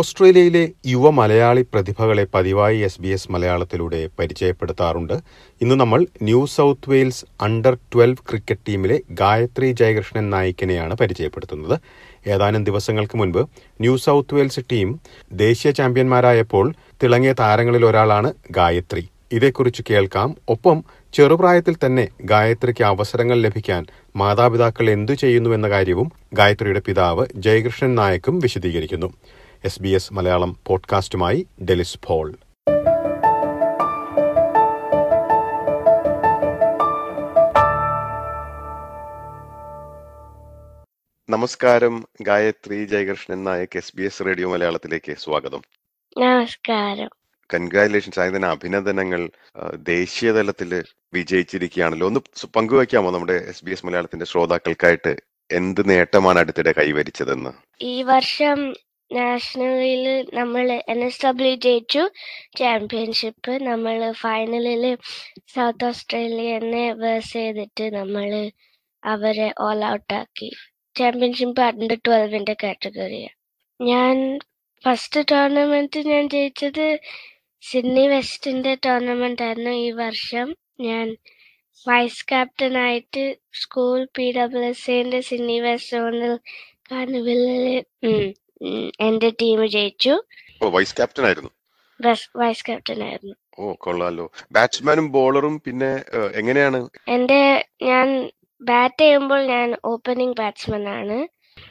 ഓസ്ട്രേലിയയിലെ യുവ മലയാളി പ്രതിഭകളെ പതിവായി എസ് ബി എസ് മലയാളത്തിലൂടെ പരിചയപ്പെടുത്താറുണ്ട്. ഇന്ന് നമ്മൾ New South Wales under twelve cricket ടീമിലെ ഗായത്രി ജയകൃഷ്ണൻ നായിക്കിനെയാണ് പരിചയപ്പെടുത്തുന്നത്. ഏതാനും ദിവസങ്ങൾക്ക് മുൻപ് ന്യൂ സൗത്ത് വെയിൽസ് ടീം ദേശീയ ചാമ്പ്യന്മാരായപ്പോൾ തിളങ്ങിയ താരങ്ങളിൽ ഒരാളാണ് ഗായത്രി. ഇതേക്കുറിച്ച് കേൾക്കാം. ഒപ്പം ചെറുപ്രായത്തിൽ തന്നെ ഗായത്രിക്ക് അവസരങ്ങൾ ലഭിക്കാൻ മാതാപിതാക്കൾ എന്തു ചെയ്യുന്നുവെന്ന കാര്യവും ഗായത്രിയുടെ പിതാവ് ജയകൃഷ്ണൻ നായക്കും വിശദീകരിക്കുന്നു. എസ് ബി എസ് മലയാളം പോഡ്കാസ്റ്റുമായി ഡെലിസ് ഫോൾ നമസ്കാരം. Gayathri Jayakrishnan Nayak S B S radio മലയാളത്തിലേക്ക് സ്വാഗതം. നമസ്കാരം. കൺഗ്രാറ്റുലേഷൻസ് ആയതിന് അഭിനന്ദനങ്ങൾ. ദേശീയ തലത്തിൽ വിജയിച്ചിരിക്കുകയാണല്ലോ. ഒന്ന് പങ്കുവെക്കാമോ പങ്കുവയ്ക്കാമോ നമ്മുടെ എസ് ബി എസ് മലയാളത്തിന്റെ ശ്രോതാക്കൾക്കായിട്ട്? എന്ത് നേട്ടമാണ് അടുത്തിടെ കൈവരിച്ചതെന്ന്? ഈ വർഷം നാഷണലിൽ നമ്മൾ എൻ എസ് ഡബ്ല്യു ജയിച്ചു. ചാമ്പ്യൻഷിപ്പ് നമ്മൾ ഫൈനലിൽ സൗത്ത് ഓസ്ട്രേലിയനെ വേഴ്സ് ചെയ്തിട്ട് നമ്മൾ അവരെ ഓൾ ഔട്ട് ആക്കി. ചാമ്പ്യൻഷിപ്പ് അണ്ടർ ട്വൽവിന്റെ കാറ്റഗറിയാണ് ഞാൻ ഫസ്റ്റ് ടൂർണമെന്റ് ഞാൻ ജയിച്ചത് സിഡ്നി വെസ്റ്റിന്റെ ടൂർണമെന്റ് ആയിരുന്നു ഈ വർഷം. ഞാൻ vice ക്യാപ്റ്റനായിട്ട് school P W S Sydney west ഉം, എന്റെ ടീം ജയിച്ചു. ഓ വൈസ് ക്യാപ്റ്റൻ ആയിരുന്നു. വൈസ് ക്യാപ്റ്റൻ ആയിരുന്നു. ഓ കൊള്ളാലോ. ബാറ്റ്സ്മാനും ബോളറും പിന്നെ എങ്ങനെയാണ്? എന്റെ ഞാൻ ബാറ്റ് ചെയ്യുമ്പോൾ ഞാൻ ഓപ്പണിംഗ് ബാറ്റ്സ്മാൻ ആണ്.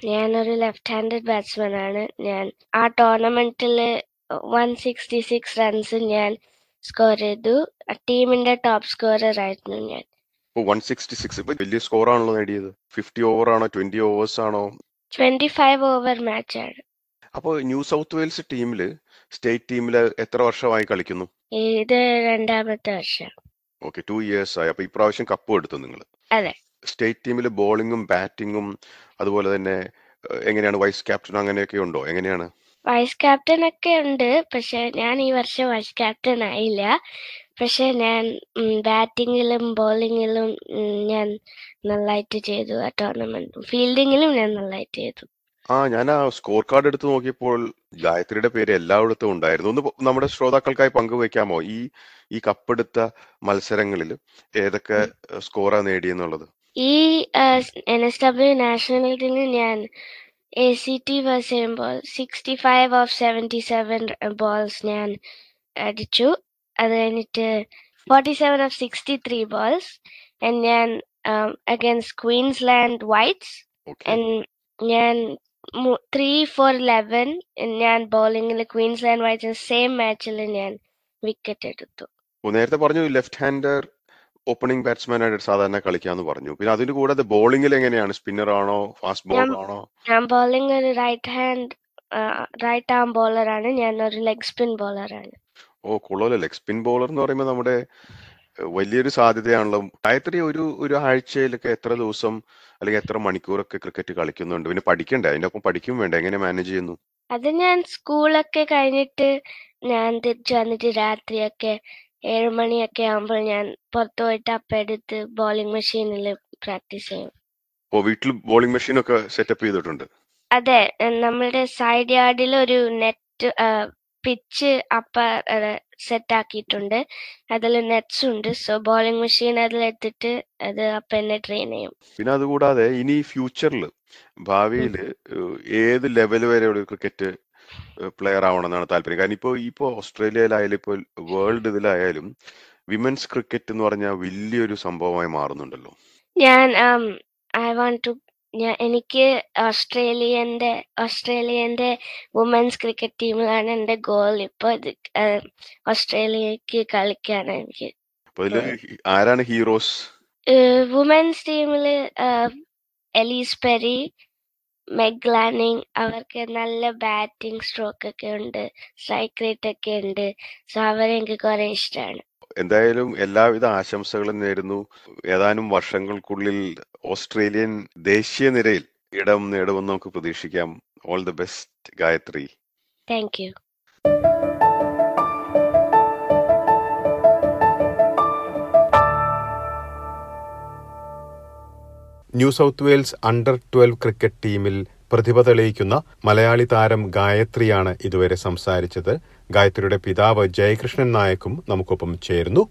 ഞാൻ ഒരു ലെഫ്റ്റ് ഹാൻഡഡ് ബാറ്റ്സ്മാൻ ആണ്. ഞാൻ ആ ടൂർണമെന്റിൽ വൺ സിക്സ്റ്റി സിക്സ് റൺസ് ഞാൻ സ്കോർ ചെയ്തു. ടീമിന്റെ ടോപ്പ് സ്കോറർ ആയിരുന്നു ഞാൻ. വൺ സിക്സ്റ്റി സിക്സ് വലിയ സ്കോർ ആണല്ലോ നേടിയത്. ഫിഫ്റ്റി ഓവർ ആണോ ട്വന്റി ഓവേഴ്സ് ആണോ? ട്വന്റി ഫൈവ് ഓവർ മാച്ചാണ് അപ്പോൾ ന്യൂ സൗത്ത് വെയിൽസ് ടീമിൽ സ്റ്റേറ്റ് ടീമിൽ എത്ര വർഷമായി കളിക്കുന്നു? ഇത് രണ്ടാമത്തെ വർഷം. ഓക്കെ ടു ഇയേഴ്സ് ആയി. അപ്പൊ ഇപ്രാവശ്യം കപ്പ് എടുത്തു നിങ്ങൾ അതെ. സ്റ്റേറ്റ് ടീമിൽ ബോളിംഗും ബാറ്റിങ്ങും അതുപോലെ തന്നെ എങ്ങനെയാണ് വൈസ് ക്യാപ്റ്റൻ അങ്ങനെയൊക്കെ ഉണ്ടോ? എങ്ങനെയാണ്? വൈസ് ക്യാപ്റ്റൻ ഒക്കെ ഉണ്ട്. പക്ഷെ ഞാൻ ഈ വർഷം വൈസ് ക്യാപ്റ്റൻ ആയില്ല. പക്ഷെ ഞാൻ ബാറ്റിങ്ങിലും ബോളിങ്ങിലും ഞാൻ നന്നായിട്ട് ചെയ്തു ആ ടൂർണമെന്റ് ഫീൽഡിങ്ങിലും ഞാൻ നന്നായിട്ട് ചെയ്തു. ആ ഞാൻ ആ സ്കോർ കാർഡ് എടുത്ത് നോക്കിയപ്പോൾ ഗായത്രിയുടെ പേര് എല്ലായിടത്തും ഉണ്ടായിരുന്നു. ഒന്ന് നമ്മുടെ ശ്രോതാക്കൾക്കായി പങ്കുവെക്കാമോ ഈ ഈ കപ്പെടുത്ത മത്സരങ്ങളിൽ ഏതൊക്കെ സ്കോറാ നേടിയെന്നുള്ളത് ഈ എൻ എസ് ഡബ്ല്യു നാഷണൽ ടീമിൽ ഞാൻ എ സി ടി ബസ് ചെയ്യുമ്പോൾ sixty five of seventy seven balls ഞാൻ അടിച്ചു. അത് കഴിഞ്ഞിട്ട് forty seven of sixty three balls ഞാൻ അഗൈൻസ്റ്റ് ക്വീൻസ്ലാൻഡ് വൈറ്റ്സ് ഓക്കെ ഞാൻ ത്രീ ഫോർ ലെവൻ ഞാൻ ബോളിങ്ങിൽ ക്വീൻസ്ലാൻഡ് വൈറ്റ്സ് സെയിം മാച്ചിൽ ഞാൻ വിക്കറ്റ് എടുത്തു. നേരത്തെ പറഞ്ഞു ലെഫ്റ്റ് ഹാൻഡർ ഓപ്പണിംഗ് ബാറ്റ്സ്മാൻ ആയിട്ട് സാധാരണ കളിക്കാന്ന് പറഞ്ഞു. പിന്നെ അതിന് കൂടാതെ ബോളിംഗിൽ എങ്ങനെയാണ്? സ്പിന്നർ ആണോ? ഫാസ്റ്റ് ബോളർ ആണോ? ഞാൻ ബോളിംഗ് ഒരു right hand right arm bowler ആണ്. ഞാൻ ഒരു ലെഗ് സ്പിൻ ബോളർ ആണ്. ഓ കൊള്ളാലോ. ലെഗ് സ്പിൻ ബോളർ എന്ന് പറയുമ്പോൾ നമ്മുടെ വലിയൊരു സാധ്യതയാണല്ലോ. ഗായത്രി ഒരു ഒരു ആഴ്ചയിലൊക്കെ എത്ര ദിവസം അല്ലെങ്കിൽ എത്ര മണിക്കൂറൊക്കെ ക്രിക്കറ്റ് കളിക്കുന്നുണ്ട്? പിന്നെ പഠിക്കണ്ടേ? അതിന്റെ ഒപ്പം പഠിക്കും വേണ്ടേ? എങ്ങനെ മാനേജ് ചെയ്യുന്നു? അത് ഞാൻ സ്കൂളൊക്കെ കഴിഞ്ഞിട്ട് ഞാൻ തിരിച്ചു വന്നിട്ട് രാത്രിയൊക്കെ ഏഴ് മണിയൊക്കെ ആകുമ്പോൾ ഞാൻ പുറത്തു പോയിട്ട് അപ്പം എടുത്ത് ബോളിംഗ് മെഷീനിൽ പ്രാക്ടീസ് ചെയ്യും. ഓ വീട്ടിൽ ബോളിംഗ് മെഷീൻ ഒക്കെ സെറ്റപ്പ് ചെയ്തിട്ടുണ്ട്? അതെ. നമ്മളുടെ സൈഡ് യാർഡിൽ ഒരു നെറ്റ് പിച്ച് അപ്പ സെറ്റ് ആക്കിയിട്ടുണ്ട് അതിൽ നെറ്റ്സ് ഉണ്ട്. സോ ബോളിംഗ് മെഷീൻ അതിലെടുത്തിട്ട് അത് അപ്പ എന്നെ ട്രെയിൻ ചെയ്യും. പിന്നെ അതുകൂടാതെ ഇനി ഫ്യൂച്ചറിൽ ഭാവിയിൽ ഏത് ലെവൽ വരെ ഒരു ക്രിക്കറ്റ് പ്ലെയർ ആവണമെന്നാണ് താല്പര്യം. കാരണം ഇപ്പോൾ ഇപ്പോൾ ഓസ്ട്രേലിയയിലായാലും ഇപ്പോൾ വേൾഡ് ഇതിലായാലും വിമൻസ് ക്രിക്കറ്റ് എന്ന് പറഞ്ഞാൽ വലിയൊരു സംഭവമായി മാറുന്നുണ്ടല്ലോ. ഞാൻ ഐ വാണ്ട് ടു ഞാൻ എനിക്ക് ഓസ്ട്രേലിയന്റെ ഓസ്ട്രേലിയന്റെ വുമൻസ് ക്രിക്കറ്റ് ടീമിലാണ് എന്റെ ഗോൾ ഇപ്പോൾ ഇത് ഓസ്ട്രേലിയക്ക് കളിക്കാണ് എനിക്ക്. ആരാണ് ഹീറോസ് വുമൻസ് ടീമിൽ എലീസ് പെരി മെഗ്ലാനിങ് അവർക്ക് നല്ല ബാറ്റിംഗ് സ്ട്രോക്ക് ഒക്കെ ഉണ്ട് സ്ട്രൈക്ക് റേറ്റ് ഒക്കെ ഉണ്ട്. സോ അവരെ എനിക്ക് കുറെ ഇഷ്ടമാണ് എന്തായാലും എല്ലാവിധ ആശംസകളും നേരുന്നു. ഏതാനും വർഷങ്ങൾക്കുള്ളിൽ ഓസ്ട്രേലിയൻ ദേശീയ നിരയിൽ ഇടം നേടുമെന്ന് നമുക്ക് പ്രതീക്ഷിക്കാം. All the best Gayathri. Thank you New South Wales under twelve cricket ടീമിൽ പ്രതിഭ തെളിയിക്കുന്ന മലയാളി താരം ഗായത്രിയാണ് ഇതുവരെ സംസാരിച്ചത്. ഗായത്രിയുടെ പിതാവ് ജയകൃഷ്ണൻ നായക്കും നമുക്കൊപ്പം ചേരുന്നു.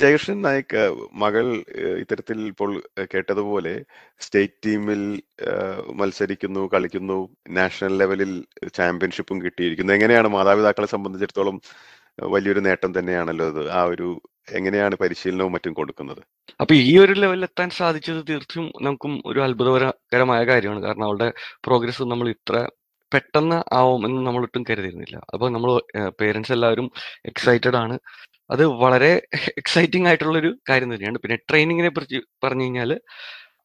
ജയകൃഷ്ണൻ നായക് മകൾ ഇത്തരത്തിൽ ഇപ്പോൾ കേട്ടതുപോലെ സ്റ്റേറ്റ് ടീമിൽ മത്സരിക്കുന്നു കളിക്കുന്നു നാഷണൽ ലെവലിൽ ചാമ്പ്യൻഷിപ്പും കിട്ടിയിരിക്കുന്നു. എങ്ങനെയാണ് മാതാപിതാക്കളെ സംബന്ധിച്ചിടത്തോളം വലിയൊരു നേട്ടം തന്നെയാണല്ലോ അത്. ആ ഒരു എങ്ങനെയാണ് പരിശീലനവും മറ്റും കൊടുക്കുന്നത്? അപ്പൊ ഈ ഒരു ലെവലിൽ എത്താൻ സാധിച്ചത് തീർച്ചയായും നമുക്കും ഒരു അത്ഭുതകരമായ കാര്യമാണ്. കാരണം അവളുടെ പ്രോഗ്രസ് നമ്മൾ ഇത്ര പെട്ടെന്ന് ആവും എന്ന് നമ്മൾ ഒട്ടും കരുതിയിരുന്നില്ല. അപ്പൊ നമ്മൾ പേരൻസ് എല്ലാവരും എക്സൈറ്റഡ് ആണ്. അത് വളരെ എക്സൈറ്റിംഗ് ആയിട്ടുള്ള ഒരു കാര്യം തന്നെയാണ്. പിന്നെ ട്രെയിനിങ്ങിനെ കുറിച്ച് പറഞ്ഞു കഴിഞ്ഞാൽ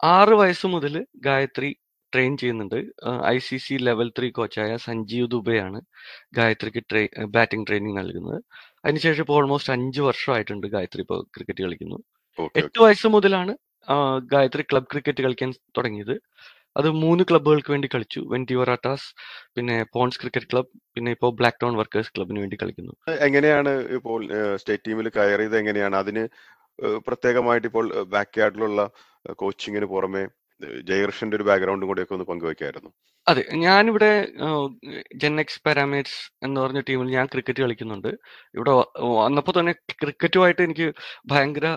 ആറ് വയസ്സ് മുതൽ ഗായത്രി ട്രെയിൻ ചെയ്യുന്നുണ്ട്. I C C level three കോച്ചായ Sanjeev ദുബെയാണ് ഗായത്രിക്ക് ട്രെയിൻ ബാറ്റിംഗ് ട്രെയിനിങ് നൽകുന്നത്. അതിനുശേഷം ഇപ്പോൾ ഓൾമോസ്റ്റ് അഞ്ച് വർഷമായിട്ടുണ്ട് ഗായത്രി ഇപ്പോൾ ക്രിക്കറ്റ് കളിക്കുന്നു. എട്ട് വയസ്സ് മുതലാണ് ഗായത്രി ക്ലബ് ക്രിക്കറ്റ് കളിക്കാൻ തുടങ്ങിയത്. അത് മൂന്ന് ക്ലബ്ബുകൾക്ക് വേണ്ടി കളിച്ചു. വെന്റിവറാട്ടാസ് പിന്നെ പോൺസ് ക്രിക്കറ്റ് ക്ലബ് പിന്നെ ഇപ്പോൾ ബ്ലാക്ക് ടൗൺ വർക്കേഴ്സ് ക്ലബിന് വേണ്ടി കളിക്കുന്നു. എങ്ങനെയാണ് ഇപ്പോൾ സ്റ്റേറ്റ് ടീമിൽ കയറിയത് എങ്ങനെയാണ്? അതിന് പ്രത്യേകമായിട്ട് ഇപ്പോൾ ബാക്ക് യാർഡിലുള്ള കോച്ചിങ്ങിന് പുറമെ ജയകൃഷ്ണന്റെ ഒരു ബാക്ക്ഗ്രൗണ്ടും കൂടെയൊക്കെ ഒന്ന് പങ്കുവെക്കായിരുന്നു. അതെ ഞാനിവിടെ ജെന്നെക്സ് പാരാമേറ്റ്സ് എന്ന് പറഞ്ഞ ടീമിൽ ഞാൻ ക്രിക്കറ്റ് കളിക്കുന്നുണ്ട്. ഇവിടെ വന്നപ്പോൾ തന്നെ ക്രിക്കറ്റുമായിട്ട് എനിക്ക് ഭയങ്കര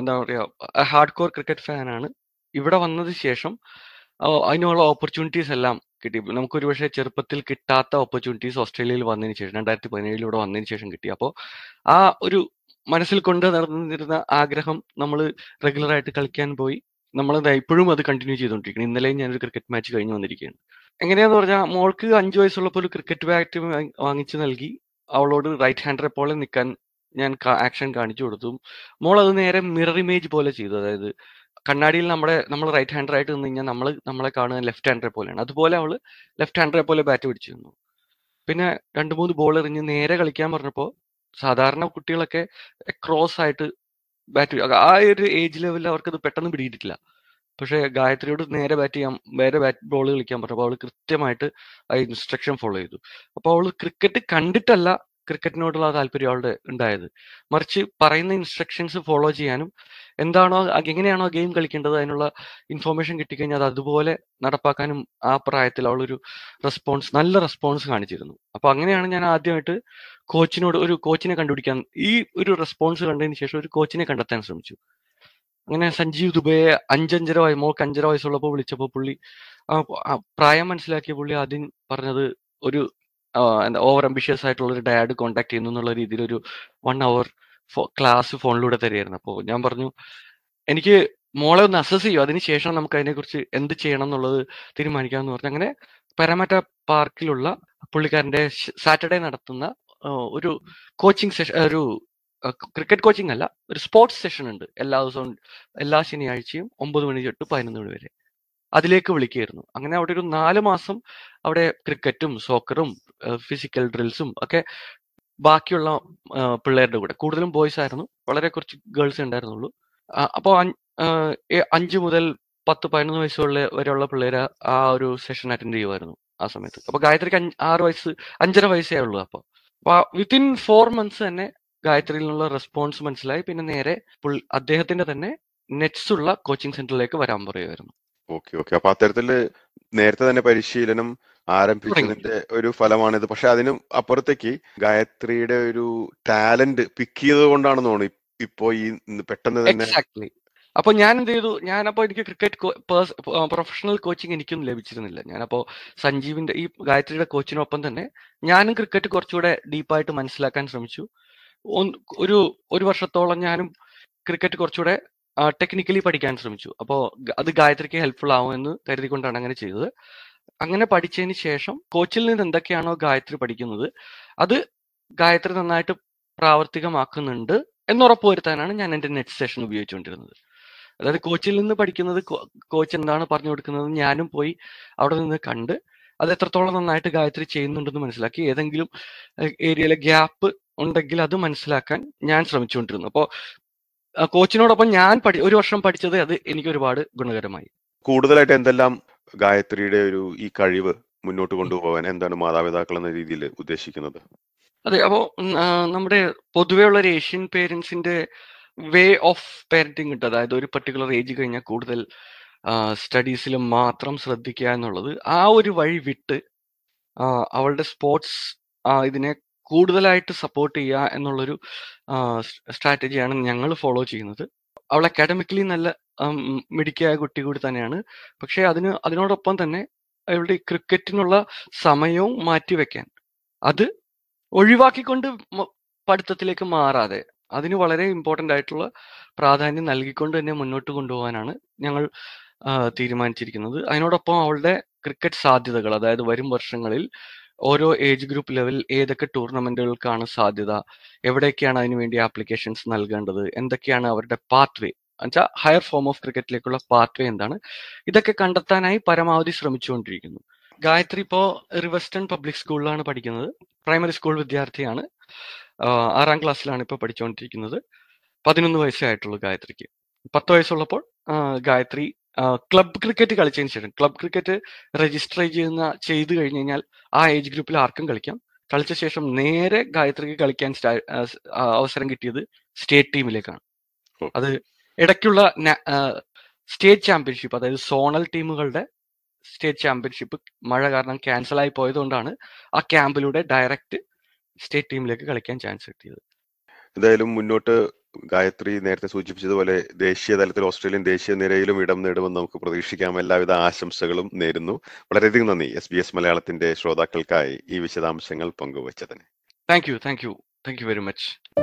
എന്താ പറയുക ഹാർഡ് കോർ ക്രിക്കറ്റ് ഫാനാണ്. ഇവിടെ വന്നത് ശേഷം അതിനുള്ള ഓപ്പർച്യൂണിറ്റീസ് എല്ലാം കിട്ടി. നമുക്ക് ഒരുപക്ഷെ ചെറുപ്പത്തിൽ കിട്ടാത്ത ഓപ്പർച്യൂണിറ്റീസ് ഓസ്ട്രേലിയയിൽ വന്നതിന് ശേഷം രണ്ടായിരത്തി പതിനേഴിൽ ഇവിടെ വന്നതിന് ശേഷം കിട്ടി. അപ്പോൾ ആ ഒരു മനസ്സിൽ കൊണ്ട് നടന്നിരുന്ന ആഗ്രഹം നമ്മൾ റെഗുലറായിട്ട് കളിക്കാൻ പോയി. നമ്മൾ ഇപ്പോഴും അത് കണ്ടിന്യൂ ചെയ്തോണ്ടിരിക്കുന്നു. ഇന്നലെയും ഞാനൊരു ക്രിക്കറ്റ് മാച്ച് കഴിഞ്ഞ് വന്നിരിക്കുകയാണ്. എങ്ങനെയാന്ന് പറഞ്ഞാൽ മോൾക്ക് അഞ്ചു വയസ്സുള്ളപ്പോൾ ഒരു ക്രിക്കറ്റ് ബാറ്റ് വാങ്ങിച്ചു നൽകി. അവളോട് റൈറ്റ് ഹാൻഡറെ പോലെ നിൽക്കാൻ ഞാൻ ആക്ഷൻ കാണിച്ചു കൊടുത്തു. മോൾ അത് നേരെ മിറർ ഇമേജ് പോലെ ചെയ്തു. അതായത് കണ്ണാടിയിൽ നമ്മുടെ നമ്മൾ റൈറ്റ് ഹാൻഡർ ആയിട്ട് നിന്ന് കഴിഞ്ഞാൽ നമ്മൾ നമ്മളെ കാണുന്ന ലെഫ്റ്റ് ഹാൻഡറെ പോലെയാണ്. അതുപോലെ അവൾ ലെഫ്റ്റ് ഹാൻഡറെ പോലെ ബാറ്റ് പിടിച്ചു പിന്നെ രണ്ട് മൂന്ന് ബോൾ എറിഞ്ഞ് നേരെ കളിക്കാൻ പറഞ്ഞപ്പോൾ സാധാരണ കുട്ടികളൊക്കെ ക്രോസ് ആയിട്ട് ബാറ്റ് ആ ഒരു ഏജ് ലെവലിൽ അവർക്ക് അത് പെട്ടെന്ന് പിടിയിട്ടില്ല പക്ഷേ ഗായത്രിയോട് നേരെ ബാറ്റ് ചെയ്യാൻ വേറെ ബാറ്റ് ബോൾ കളിക്കാൻ പറഞ്ഞപ്പോൾ അവൾ കൃത്യമായിട്ട് ആ ഇൻസ്ട്രക്ഷൻ ഫോളോ ചെയ്തു. അപ്പോൾ അവൾ ക്രിക്കറ്റ് കണ്ടിട്ടല്ല ക്രിക്കറ്റിനോടുള്ള താല്പര്യം ആളുടെ ഉണ്ടായത്. മറിച്ച് പറയുന്ന ഇൻസ്ട്രക്ഷൻസ് ഫോളോ ചെയ്യാനും എന്താണോ എങ്ങനെയാണോ ഗെയിം കളിക്കേണ്ടത് അതിനുള്ള ഇൻഫോർമേഷൻ കിട്ടിക്കഴിഞ്ഞാൽ അത് അതുപോലെ നടപ്പാക്കാനും ആ പ്രായത്തിൽ അവളൊരു റെസ്പോൺസ് നല്ല റെസ്പോൺസ് കാണിച്ചിരുന്നു. അപ്പൊ അങ്ങനെയാണ് ഞാൻ ആദ്യമായിട്ട് കോച്ചിനോട് ഒരു കോച്ചിനെ കണ്ടുപിടിക്കാൻ ഈ ഒരു റെസ്പോൺസ് കണ്ടതിന് ശേഷം ഒരു കോച്ചിനെ കണ്ടെത്താൻ ശ്രമിച്ചു. അങ്ങനെ സഞ്ജീവ് ദുബയെ അഞ്ചഞ്ചര വയസ്സ് മോൾക്ക് അഞ്ചര വയസ്സുള്ളപ്പോൾ വിളിച്ചപ്പോൾ പുള്ളി പ്രായം മനസ്സിലാക്കിയ പുള്ളി ആദ്യം പറഞ്ഞത് ഒരു എന്താ ഓവർ അംബിഷ്യസ് ആയിട്ടുള്ള ഒരു ഡാഡ് കോണ്ടാക്ട് ചെയ്യുന്നു എന്നുള്ള രീതിയിൽ ഒരു വൺ അവർ ക്ലാസ് ഫോണിലൂടെ തരികയായിരുന്നു. അപ്പോൾ ഞാൻ പറഞ്ഞു എനിക്ക് മോളെ ഒന്ന് അസസ് ചെയ്യും. അതിനുശേഷം നമുക്ക് അതിനെക്കുറിച്ച് എന്ത് ചെയ്യണം എന്നുള്ളത് തീരുമാനിക്കാം എന്ന് പറഞ്ഞു. അങ്ങനെ പരമറ്റ പാർക്കിലുള്ള പുള്ളിക്കാരന്റെ സാറ്റർഡേ നടത്തുന്ന ഒരു കോച്ചിങ് സെഷൻ ഒരു ക്രിക്കറ്റ് കോച്ചിങ് അല്ല ഒരു സ്പോർട്സ് സെഷൻ ഉണ്ട്. എല്ലാ ദിവസവും എല്ലാ ശനിയാഴ്ചയും ഒമ്പത് മണി തൊട്ട് പതിനൊന്ന് മണി വരെ. അതിലേക്ക് വിളിക്കുകയായിരുന്നു. അങ്ങനെ അവിടെ ഒരു നാല് മാസം അവിടെ ക്രിക്കറ്റും സോക്കറും ഫിസിക്കൽ ഡ്രിൽസും ഒക്കെ ബാക്കിയുള്ള പിള്ളേരുടെ കൂടെ. കൂടുതലും ബോയ്സ് ആയിരുന്നു. വളരെ കുറച്ച് ഗേൾസ് ഉണ്ടായിരുന്നുള്ളൂ. അപ്പോൾ അഞ്ച് മുതൽ പത്ത് പതിനൊന്ന് വയസ്സുള്ള വരെയുള്ള പിള്ളേര് ആ ഒരു സെഷൻ അറ്റൻഡ് ചെയ്യുമായിരുന്നു ആ സമയത്ത്. അപ്പൊ ഗായത്രിക്ക് ആറ് വയസ്സ് അഞ്ചര വയസ്സേ ഉള്ളൂ അപ്പൊ. അപ്പൊ വിത്തിൻ ഫോർ മന്ത്സ് തന്നെ ഗായത്രിയിൽ നിന്നുള്ള റെസ്പോൺസ് മനസ്സിലായി. പിന്നെ നേരെ അദ്ദേഹത്തിന്റെ തന്നെ നെറ്റ്സ് ഉള്ള കോച്ചിങ് സെന്ററിലേക്ക് വരാൻ പറയുമായിരുന്നു. Okay okay. അപ്പൊ അത്തരത്തിൽ നേരത്തെ തന്നെ പരിശീലനം ആരംഭിച്ചതിന്റെ ഒരു ഫലമാണിത്. പക്ഷെ അതിന് അപ്പുറത്തേക്ക് ഗായത്രിയുടെ ഒരു ടാലന്റ് പിക്ക് ചെയ്തത് കൊണ്ടാണെന്ന് തോന്നുന്നു. ഇപ്പോ ഈ പെട്ടെന്ന് തന്നെ എക്സാക്ട്ലി. അപ്പൊ ഞാൻ എന്ത് ചെയ്തു ഞാനപ്പോ എനിക്ക് ക്രിക്കറ്റ് പ്രൊഫഷണൽ കോച്ചിങ് എനിക്കൊന്നും ലഭിച്ചിരുന്നില്ല. ഞാനപ്പോ സഞ്ജീവിന്റെ ഈ ഗായത്രിയുടെ കോച്ചിനൊപ്പം തന്നെ ഞാനും ക്രിക്കറ്റ് കുറച്ചുകൂടെ ഡീപ്പായിട്ട് മനസ്സിലാക്കാൻ ശ്രമിച്ചു. ഒരു ഒരു വർഷത്തോളം ഞാനും ക്രിക്കറ്റ് കുറച്ചുകൂടെ ടെക്നിക്കലി പഠിക്കാൻ ശ്രമിച്ചു. അപ്പോൾ അത് ഗായത്രിക്ക് ഹെൽപ്ഫുൾ ആവുമെന്ന് കരുതിക്കൊണ്ടാണ് അങ്ങനെ ചെയ്തത്. അങ്ങനെ പഠിച്ചതിന് ശേഷം കോച്ചിൽ നിന്ന് എന്തൊക്കെയാണോ ഗായത്രി പഠിക്കുന്നത് അത് ഗായത്രി നന്നായിട്ട് പ്രാവർത്തികമാക്കുന്നുണ്ട് എന്ന് ഉറപ്പുവരുത്താനാണ് ഞാൻ എന്റെ നെറ്റ് സെഷൻ ഉപയോഗിച്ചുകൊണ്ടിരുന്നത്. അതായത് കോച്ചിൽ നിന്ന് പഠിക്കുന്നത് കോച്ച് എന്താണ് പറഞ്ഞു കൊടുക്കുന്നത് ഞാനും പോയി അവിടെ നിന്ന് കണ്ട് അത് എത്രത്തോളം നന്നായിട്ട് ഗായത്രി ചെയ്യുന്നുണ്ടെന്ന് മനസ്സിലാക്കി. ഏതെങ്കിലും ഏരിയയിലെ ഗ്യാപ്പ് ഉണ്ടെങ്കിൽ അത് മനസ്സിലാക്കാൻ ഞാൻ ശ്രമിച്ചുകൊണ്ടിരുന്നു. അപ്പോൾ കോച്ചിനോടൊപ്പം ഞാൻ പഠി ഒരു വർഷം പഠിച്ചത് അത് എനിക്ക് ഒരുപാട് ഗുണകരമായി. കൂടുതലായിട്ട് എന്തെല്ലാം ഗായത്രിയുടെ ഒരു ഈ കഴിവ് മുന്നോട്ട് കൊണ്ടുപോകാൻ എന്താണ് മാതാപിതാക്കൾ എന്ന രീതിയിൽ ഉദ്ദേശിക്കുന്നത്? അതെ അപ്പോ നമ്മുടെ പൊതുവേ ഉള്ള ഒരു ഏഷ്യൻ പേരൻസിന്റെ വേ ഓഫ് പേരന്റിങ് ഉണ്ട്. അതായത് ഒരു പർട്ടിക്കുലർ ഏജ് കഴിഞ്ഞാൽ കൂടുതൽ സ്റ്റഡീസിൽ മാത്രം ശ്രദ്ധിക്കുക എന്നുള്ളത് ആ ഒരു വഴി വിട്ട് അവളുടെ സ്പോർട്സ് ഇതിനെ കൂടുതലായിട്ട് സപ്പോർട്ട് ചെയ്യുക എന്നുള്ളൊരു സ്ട്രാറ്റജിയാണ് ഞങ്ങൾ ഫോളോ ചെയ്യുന്നത്. അവൾ അക്കാഡമിക്കലി നല്ല മിടുക്കിയായ കുട്ടി കൂടി തന്നെയാണ്. പക്ഷേ അതിന് അതിനോടൊപ്പം തന്നെ അവളുടെ ക്രിക്കറ്റിനുള്ള സമയവും മാറ്റിവെക്കാൻ അത് ഒഴിവാക്കിക്കൊണ്ട് പഠിത്തത്തിലേക്ക് മാറാതെ അതിന് വളരെ ഇമ്പോർട്ടന്റ് ആയിട്ടുള്ള പ്രാധാന്യം നൽകിക്കൊണ്ട് തന്നെ മുന്നോട്ട് കൊണ്ടുപോകാനാണ് ഞങ്ങൾ തീരുമാനിച്ചിരിക്കുന്നത്. അതിനോടൊപ്പം അവളുടെ ക്രിക്കറ്റ് സാധ്യതകൾ അതായത് വരും വർഷങ്ങളിൽ ഓരോ ഏജ് ഗ്രൂപ്പ് ലെവൽ ഏതൊക്കെ ടൂർണമെന്റുകൾക്കാണ് സാധ്യത? എവിടേക്കാണ് അതിനുവേണ്ടി ആപ്ലിക്കേഷൻസ് നൽകേണ്ടത്? എന്തൊക്കെയാണ് അവരുടെ പാത്ത് വേ എന്നുവെച്ചാൽ ഹയർ ഫോം ഓഫ് ക്രിക്കറ്റിലേക്കുള്ള പാത്ത് വേ എന്താണ്? ഇതൊക്കെ കണ്ടെത്താനായി പരമാവധി ശ്രമിച്ചുകൊണ്ടിരിക്കുന്നു. ഗായത്രി ഇപ്പോ റിവസ്റ്റേൺ പബ്ലിക് സ്കൂളിലാണ് പഠിക്കുന്നത്. പ്രൈമറി സ്കൂൾ വിദ്യാർത്ഥിയാണ്. ആറാം ക്ലാസ്സിലാണ് ഇപ്പോൾ പഠിച്ചുകൊണ്ടിരിക്കുന്നത് പതിനൊന്ന് വയസ്സേ ആയിട്ടുള്ളൂ ഗായത്രിക്ക്. പത്ത് വയസ്സുള്ളപ്പോൾ ഗായത്രി ക്ലബ് ക്രിക്കറ്റ് കളിച്ചതിന് ശേഷം ക്ലബ് ക്രിക്കറ്റ് രജിസ്റ്റർ ചെയ്യുന്ന ചെയ്തു കഴിഞ്ഞ് കഴിഞ്ഞാൽ ആ ഏജ് ഗ്രൂപ്പിൽ ആർക്കും കളിക്കാം. കളിച്ച ശേഷം നേരെ ഗായത്രിക്ക് കളിക്കാൻ അവസരം കിട്ടിയത് സ്റ്റേറ്റ് ടീമിലേക്കാണ് അത് ഇടയ്ക്കുള്ള സ്റ്റേറ്റ് ചാമ്പ്യൻഷിപ്പ് അതായത് സോണൽ ടീമുകളുടെ സ്റ്റേറ്റ് ചാമ്പ്യൻഷിപ്പ് മഴ കാരണം ക്യാൻസൽ ആയി പോയതുകൊണ്ടാണ് ആ ക്യാമ്പിലൂടെ ഡയറക്റ്റ് സ്റ്റേറ്റ് ടീമിലേക്ക് കളിക്കാൻ ചാൻസ് കിട്ടിയത്. എന്തായാലും മുന്നോട്ട് ഗായത്രി നേരത്തെ സൂചിപ്പിച്ചതുപോലെ ദേശീയ തലത്തിൽ ഓസ്ട്രേലിയൻ ദേശീയ നിരയിലും ഇടം നേടുമെന്ന് നമുക്ക് പ്രതീക്ഷിക്കാം. എല്ലാവിധ ആശംസകളും നേരുന്നു. വളരെയധികം നന്ദി എസ് ബി എസ് മലയാളത്തിന്റെ ശ്രോതാക്കൾക്കായി ഈ വിശദാംശങ്ങൾ പങ്കുവച്ചതിന്. Thank you thank you thank you very much